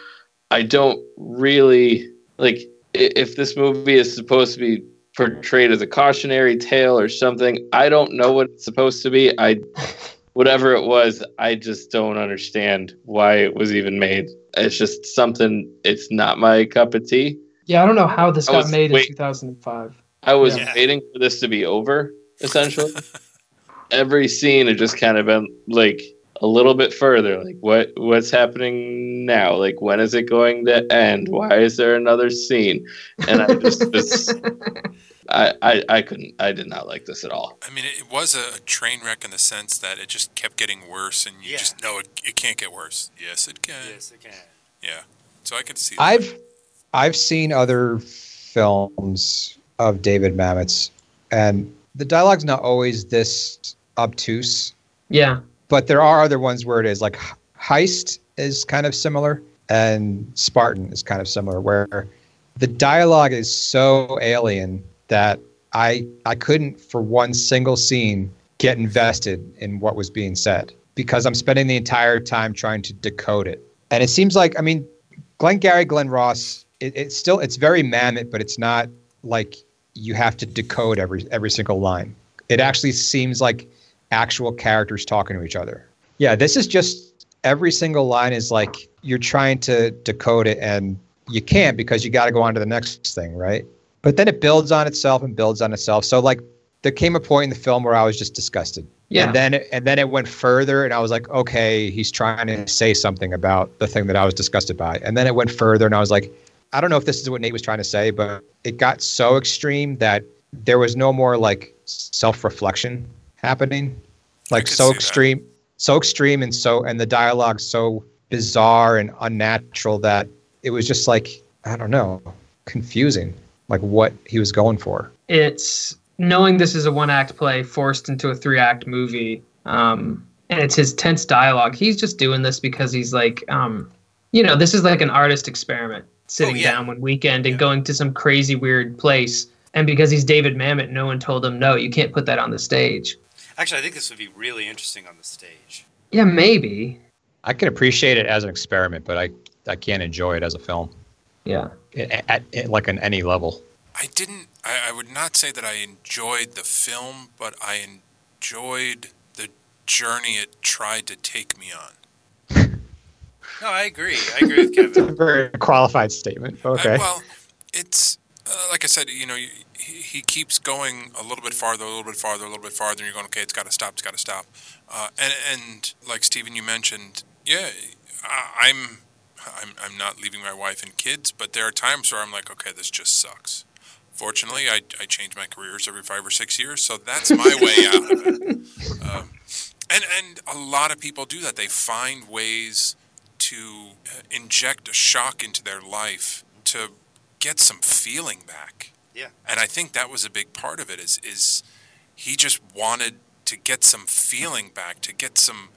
I don't really like if this movie is supposed to be portrayed as a cautionary tale or something. I don't know what it's supposed to be. I whatever it was, I just don't understand why it was even made. It's just something. It's not my cup of tea. Yeah, I don't know how this I got was- made wait. in 2005. I was Yeah. waiting for this to be over, essentially. Every scene had just kind of been like a little bit further. Like what what's happening now? Like when is it going to end? Why is there another scene? And I just was I, I, I couldn't I did not like this at all. I mean, it was a train wreck in the sense that it just kept getting worse, and you Yeah. just know it, it can't get worse. Yes, it can. Yes, it can. Yeah. So I could see. that. I've I've seen other films of David Mamet's, and the dialogue's not always this obtuse. Yeah, but there are other ones where it is. Like heist is kind of similar and spartan is kind of similar where the dialogue is so alien that i i couldn't for one single scene get invested in what was being said because i'm spending the entire time trying to decode it. And it seems like i mean Glengarry Glen Ross it, it's still it's very mammoth but it's not like you have to decode every every single line. It actually seems like actual characters talking to each other. Yeah, this is just every single line is like you're trying to decode it and you can't because you got to go on to the next thing, right? But then it builds on itself and builds on itself. So like there came a point in the film where I was just disgusted. Yeah. And then and then it went further and I was like, okay, he's trying to say something about the thing that I was disgusted by. And then it went further and I was like, I don't know if this is what Nate was trying to say, but it got so extreme that there was no more like self-reflection happening. Like so see that. extreme, so extreme and so and the dialogue so bizarre and unnatural that it was just like, I don't know, confusing like what he was going for. it's knowing this is a one act play forced into a three act movie um and it's his tense dialogue he's just doing this because he's like um you know this is like an artist experiment sitting Oh, yeah. down one weekend and Yeah. going to some crazy weird place and because he's david mamet no one told him no you can't put that on the stage Actually, I think this would be really interesting on the stage. yeah maybe I can appreciate it as an experiment, but I I can't enjoy it as a film yeah at, at, at like on any level. I didn't. I, I would not say that I enjoyed the film, but I enjoyed the journey it tried to take me on. No, I agree. I agree with Kevin. it's a very qualified statement. I- Okay. well, it's uh, like I said. You know, he, he keeps going a little bit farther, a little bit farther, a little bit farther, and you're going, okay, it's got to stop. It's got to stop. Uh, and and like Stephen, you mentioned, yeah, I, I'm. I'm, I'm not leaving my wife and kids, but there are times where I'm like, okay, this just sucks. Fortunately, I, I change my careers every five or six years, so that's my way out of it. Um, and and a lot of people do that. They find ways to uh, inject a shock into their life to get some feeling back. Yeah. And I think that was a big part of it. Is is he just wanted to get some feeling back, to get some.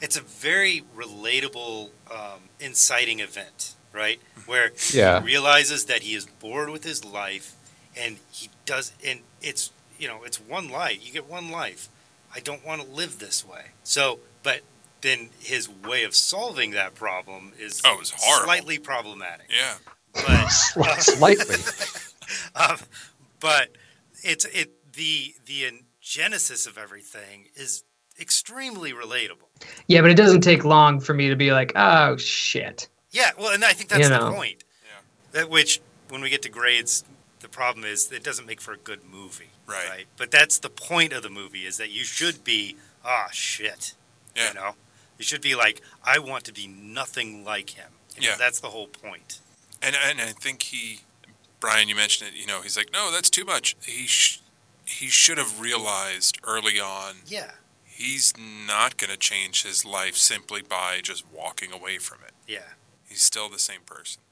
It's a very relatable, um, inciting event, right? Where Yeah. he realizes that he is bored with his life, and he does, and it's you know, it's one life. You get one life. I don't want to live this way. So, but then his way of solving that problem is Oh, it was horrible. slightly problematic. Yeah. But uh, Slightly. um, but it's it the the uh, genesis of everything is extremely relatable. yeah but it doesn't take long for me to be like oh shit Yeah, well, and I think that's You the know. point. That which, when we get to grades, the problem is it doesn't make for a good movie. Right. But that's the point of the movie is that you should be, ah, shit. Yeah. You know, you should be like, I want to be nothing like him. You know, Yeah. That's the whole point. And and I think he, Brian, you mentioned it. You know, he's like, no, that's too much. He sh- he should have realized early on Yeah. he's not going to change his life simply by just walking away from it. Yeah. He's still the same person.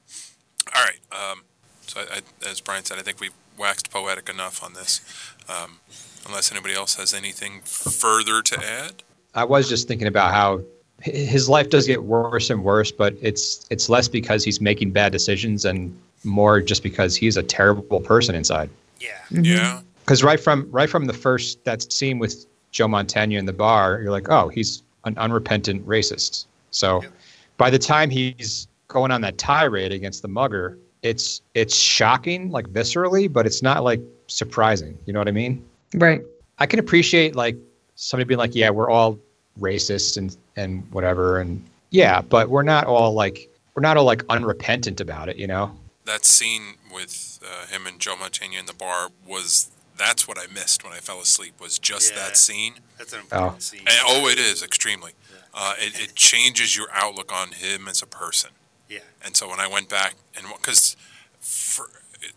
All right. Um, so, I, I, as Brian said, I think we've waxed poetic enough on this. Um, unless anybody else has anything further to add. I was just thinking about how his life does get worse and worse, but it's it's less because he's making bad decisions and more just because he's a terrible person inside. Yeah. Mm-hmm. Yeah. Because right from right from the first that scene with Joe Mantegna in the bar, you're like, oh, he's an unrepentant racist. So Yep. by the time he's going on that tirade against the mugger, it's it's shocking, like viscerally, but it's not like surprising. You know what I mean? Right. I can appreciate like somebody being like, yeah, we're all racist and and whatever, and yeah, but we're not all like we're not all like unrepentant about it, you know? That scene with uh, him and Joe Mantegna in the bar was that's what I missed when I fell asleep was just Yeah. that scene. That's an important Oh. scene. And, oh, it is extremely. Uh, it, it changes your outlook on him as a person. Yeah. And so when I went back and because for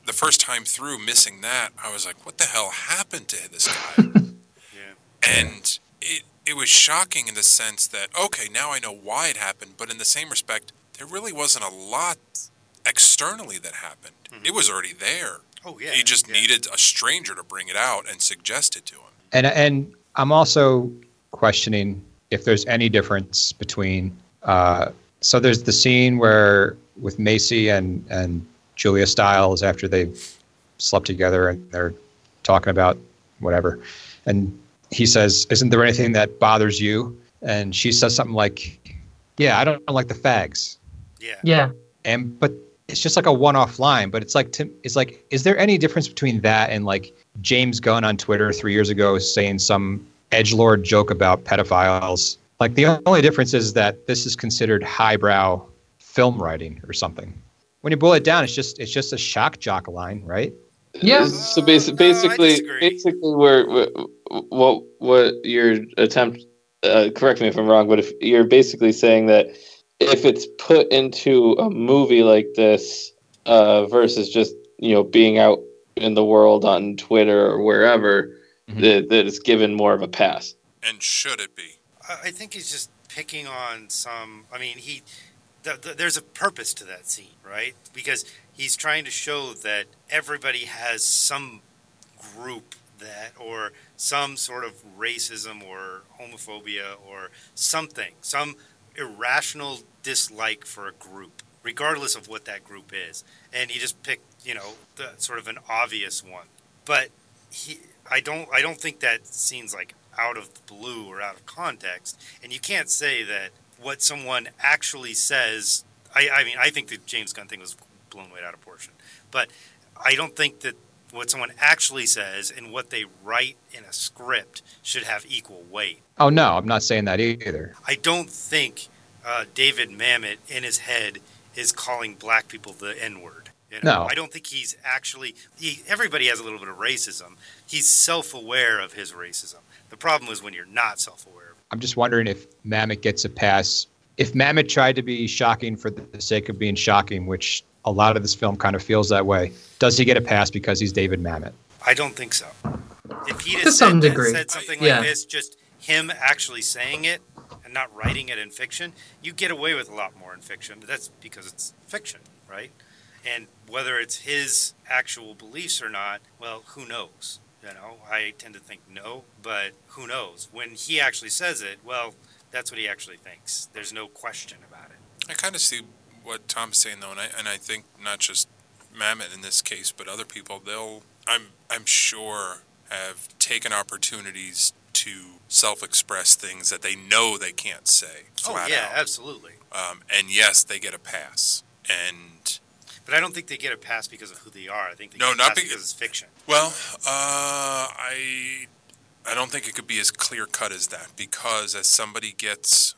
the first time through missing that, I was like, what the hell happened to this guy? Yeah. and it it was shocking in the sense that okay, now I know why it happened, but in the same respect, there really wasn't a lot externally that happened. It was already there. Oh yeah. he just yeah. needed a stranger to bring it out and suggest it to him. And and I'm also questioning if there's any difference between. Uh, so there's the scene where with Macy and and Julia Stiles after they've slept together and they're talking about whatever, and he says, "Isn't there anything that bothers you?" And she says something like, "Yeah, I don't like the fags." Yeah. Yeah. and but it's just like a one-off line but it's like to, it's like is there any difference between that and like james gunn on twitter three years ago saying some edge lord joke about pedophiles like the only difference is that this is considered highbrow film writing or something when you boil it down it's just it's just a shock jock line right Yeah. So basi- Uh, no, I basically, disagree. basically, where what what your attempt? Uh, correct me if I'm wrong, but if you're basically saying that if it's put into a movie like this uh, versus just you know being out in the world on Twitter or wherever, Mhm. that, that it's given more of a pass. And should it be? I I think he's just picking on some. I mean, he. The, the, there's a purpose to that scene, right? Because he's trying to show that everybody has some group that, or some sort of racism or homophobia or something, some irrational dislike for a group, regardless of what that group is. And he just picked, you know, the sort of an obvious one. But he, I don't, I don't think that seems like out of the blue or out of context. And you can't say that what someone actually says. I, I mean, I think the James Gunn thing was blown way out of proportion, but I don't think that what someone actually says and what they write in a script should have equal weight. oh no i'm not saying that either I don't think uh, David Mamet in his head is calling black people the N word. You know? No. I don't think he's actually. He, everybody has a little bit of racism. He's self-aware of his racism. The problem is when you're not self-aware. i'm just wondering if mamet gets a pass if mamet tried to be shocking for the sake of being shocking which a lot of this film kind of feels that way does he get a pass because he's david mamet I don't think so. If he To just some said, degree. said something Yeah. like this, just him actually saying it and not writing it in fiction, you get away with a lot more in fiction. But that's because it's fiction, right? And whether it's his actual beliefs or not, well, who knows? You know, I tend to think no, but who knows? When he actually says it, well, that's what he actually thinks. There's no question about it. I kind of see what Tom's saying though, and I and I think not just Mamet in this case, but other people. They'll I'm I'm sure have taken opportunities to self-express things that they know they can't say Oh yeah, out. absolutely. Um, and yes, they get a pass. And But I don't think they get a pass because of who they are. I think they No, get a not pass because- because it's fiction. well, uh, I I don't think it could be as clear cut as that because as somebody gets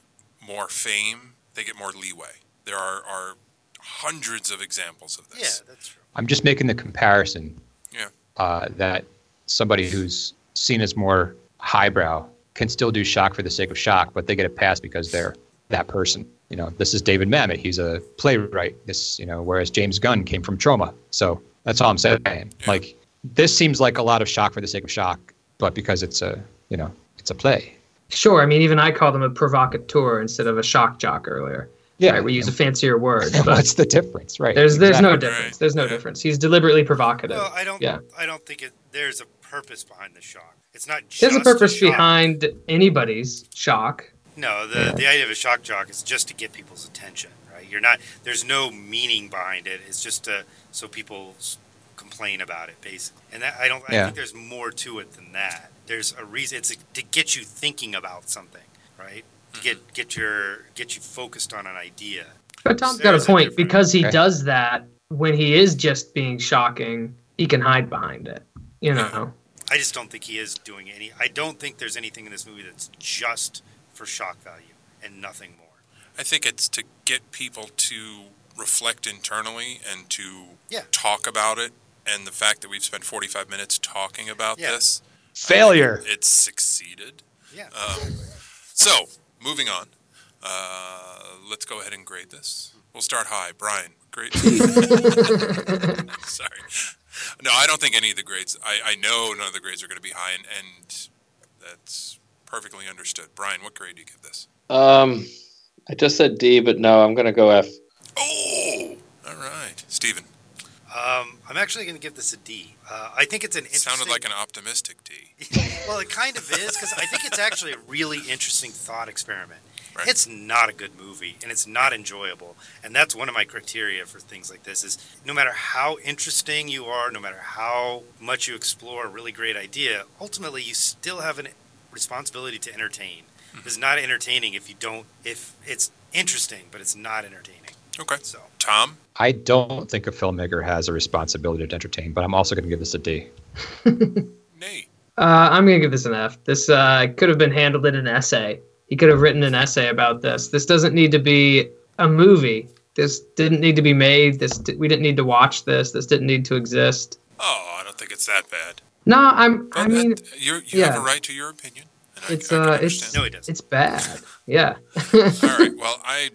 more fame, they get more leeway. There are, are hundreds of examples of this. Yeah, that's true. I'm just making the comparison. Yeah. Uh, that somebody who's seen as more highbrow can still do shock for the sake of shock, but they get a pass because they're that person. You know, this is David Mamet. He's a playwright. This, you know, whereas James Gunn came from Troma. So that's all I'm saying. Like this seems like a lot of shock for the sake of shock, but because it's a, you know, it's a play. Sure. I mean, even I called him a provocateur instead of a shock jock earlier. Yeah, Right, we use a fancier word. But What's the difference, right? there's there's no difference. There's no difference. He's deliberately provocative. Well, I don't. Yeah. I don't think it. There's a purpose behind the shock. It's not. Just There's a purpose shock. behind anybody's shock. No, the the idea of a shock jock is just to get people's attention, right? You're not. There's no meaning behind it. It's just to so people complain about it, basically. And that, I don't. I Yeah. think there's more to it than that. There's a reason. It's to get you thinking about something, right? To get mm-hmm. get your get you focused on an idea. But Tom's There's got a a point difference. because he Okay. does that when he is just being shocking. He can hide behind it. You know. I just don't think he is doing any. I don't think there's anything in this movie that's just for shock value and nothing more. I think it's to get people to reflect internally and to Yeah. talk about it. And the fact that we've spent 45 minutes talking about Yeah. this, Failure. it's succeeded. Yeah. Um, so, moving on. Uh, let's go ahead and grade this. We'll start high. Brian, great. Sorry. No, I don't think any of the grades. I, I know none of the grades are going to be high, and, and that's perfectly understood. Brian, what grade do you give this? Um, I just said D, but no, I'm gonna go F. Oh, all right, Stephen. Um, I'm actually going to give this a D. Uh, I think it's an It interesting. sounded like an optimistic D. well, it kind of is because I think it's actually a really interesting thought experiment. Right. It's not a good movie and it's not enjoyable, and that's one of my criteria for things like this. Is no matter how interesting you are, no matter how much you explore a really great idea, ultimately you still have a responsibility to entertain. Mm-hmm. It's not entertaining if you don't. If it's interesting, but it's not entertaining. Okay. So Tom, I don't think a filmmaker has a responsibility to entertain, but I'm also going to give this a D. Nate. Uh, I'm gonna give this an F. This uh, could have been handled in an essay. He could have written an essay about this. This doesn't need to be a movie. This didn't need to be made. This di- we didn't need to watch this. This didn't need to exist. Oh, I don't think it's that bad. No, I'm. But I mean, that- you're, you have a right to your opinion. And I- it's I, uh, it's No, he doesn't. it's bad. Yeah. All right. Well, I,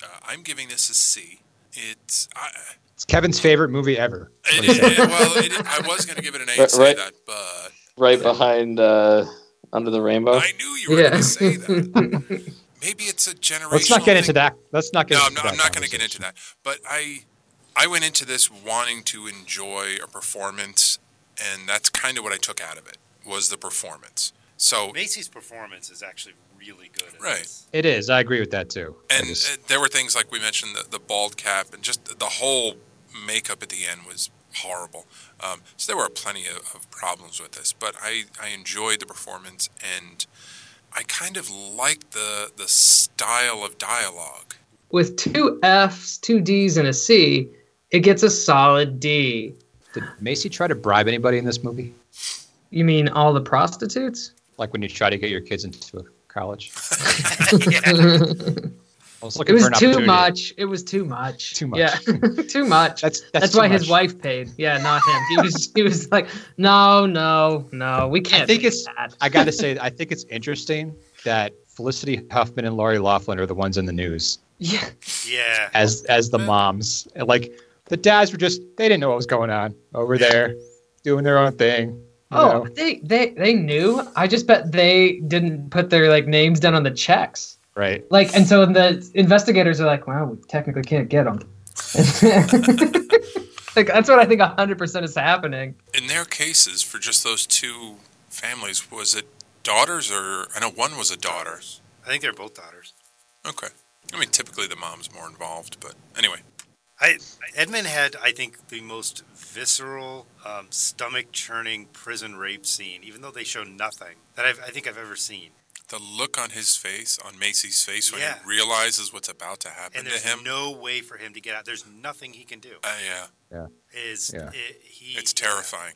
uh, I'm giving this a C. It's. I, It's Kevin's favorite movie ever. it, it, well, it, I was going to give it an A Right- say that, but Right behind uh, Under the Rainbow. I knew you were Yeah. going to say that. Maybe it's a generational. Let's not get into that. Let's not get No, I'm into not, that. I'm not going to get into that. But I, I went into this wanting to enjoy a performance, and that's kind of what I took out of it was the performance. So, Macy's performance is actually really good. Right. this. It is. I agree with that too. And just- uh, there were things like we mentioned the, the bald cap and just the whole makeup at the end was horrible. Um, so there were plenty of, of problems with this, but I, I enjoyed the performance and I kind of liked the the style of dialogue. With two Fs, two Ds, and a C, it gets a solid D. Did Macy try to bribe anybody in this movie? You mean all the prostitutes? Like when you try to get your kids into a college? yeah. I was It was for an too much. It was too much. Too much. Yeah, too much. That's that's, That's, too why his wife paid. Yeah, not him. He was he was like, no, no, no, we can't. I think it's- that. I got to say, I think it's interesting that Felicity Huffman and Lori Loughlin are the ones in the news yeah. yeah. as as the moms. Like the dads were just they didn't know what was going on over there, doing their own thing. you Oh, know? they they they knew. I just bet they didn't put their like names down on the checks. Right. Like, and so the investigators are like, well, we technically can't get them. like that's what I think hundred percent is happening. In their cases, for just those two families, was it daughters or I know one was a daughter. I think they're both daughters. Okay. I mean, typically the mom's more involved, but anyway. I Edmond had, I think, the most visceral, um, stomach churning prison rape scene, even though they show nothing that I've, I think I've ever seen. The look on his face, on Macy's face, when Yeah. he realizes what's about to happen And to there's him. no way for him to get out. There's nothing he can do. uh, yeah, Is Yeah. it, he? it's terrifying.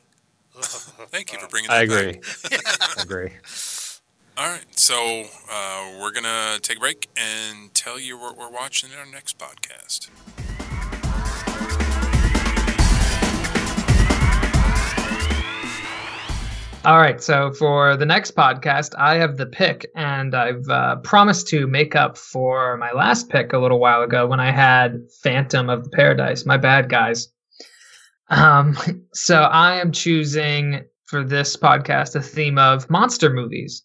Thank you for bringing I that agree. back. I agree. All right, so uh, we're gonna take a break and tell you what we're watching in our next podcast. All right, so for the next podcast, I have the pick, and I've uh, promised to make up for my last pick a little while ago when I had Phantom of the Paradise. My bad, guys. Um, so I am choosing for this podcast a theme of monster movies,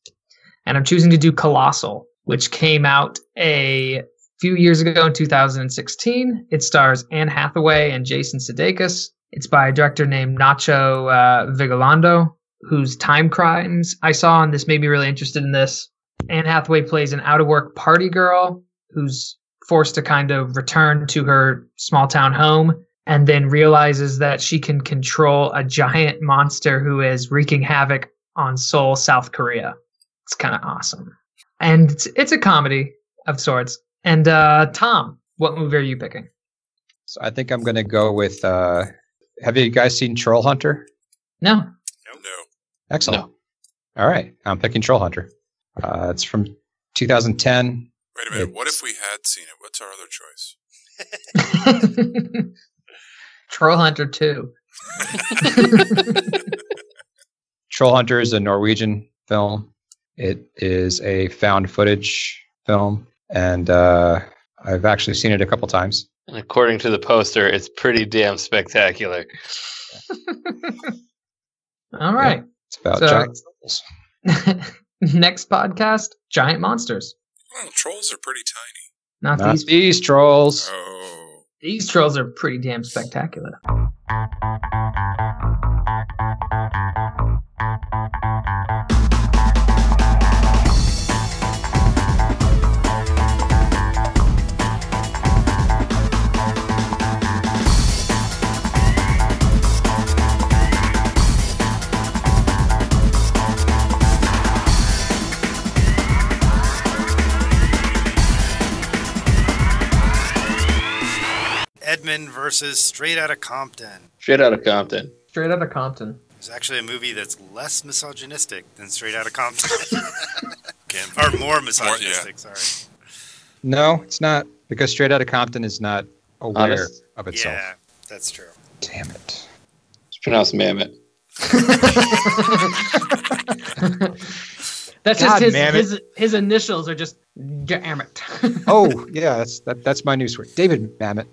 and I'm choosing to do Colossal, which came out a few years ago in 2016. It stars Anne Hathaway and Jason Sudeikis. It's by a director named Nacho uh, Vigalondo, whose Timecrimes I saw, and this made me really interested in this. Anne Hathaway plays an out of work party girl who's forced to kind of return to her small town home and then realizes that she can control a giant monster who is wreaking havoc on Seoul, South Korea. It's kind of awesome. And it's, it's a comedy of sorts. And uh, Tom, what movie are you picking? So I think I'm going to go with. Uh, have you guys seen Troll Hunter? No. No. Excellent. All right, I'm picking Troll Hunter. Uh, it's from 2010. Wait a minute. What if we had seen it? What's our other choice? Troll Hunter 2. Troll Hunter is a Norwegian film. It is a found footage film, and uh, I've actually seen it a couple times. And according to the poster, it's pretty damn spectacular. All right. It's about So- giant trolls. Next podcast Giant Monsters. Well, trolls are pretty tiny. Not, Not these. these trolls. Oh. These trolls are pretty damn spectacular. Edmond versus Straight Outta Compton. Straight out of Compton. Straight out of Compton. It's actually a movie that's less misogynistic than Straight Outta Compton, Again, or more misogynistic. Sorry. No, it's not because Straight Outta Compton is not aware Honest. of itself. Yeah, that's true. Damn it. It's pronounced Mammoth. That's God, just his, damn his his initials are just damn it. Oh yeah, that's that, that's my new word. David Mamet.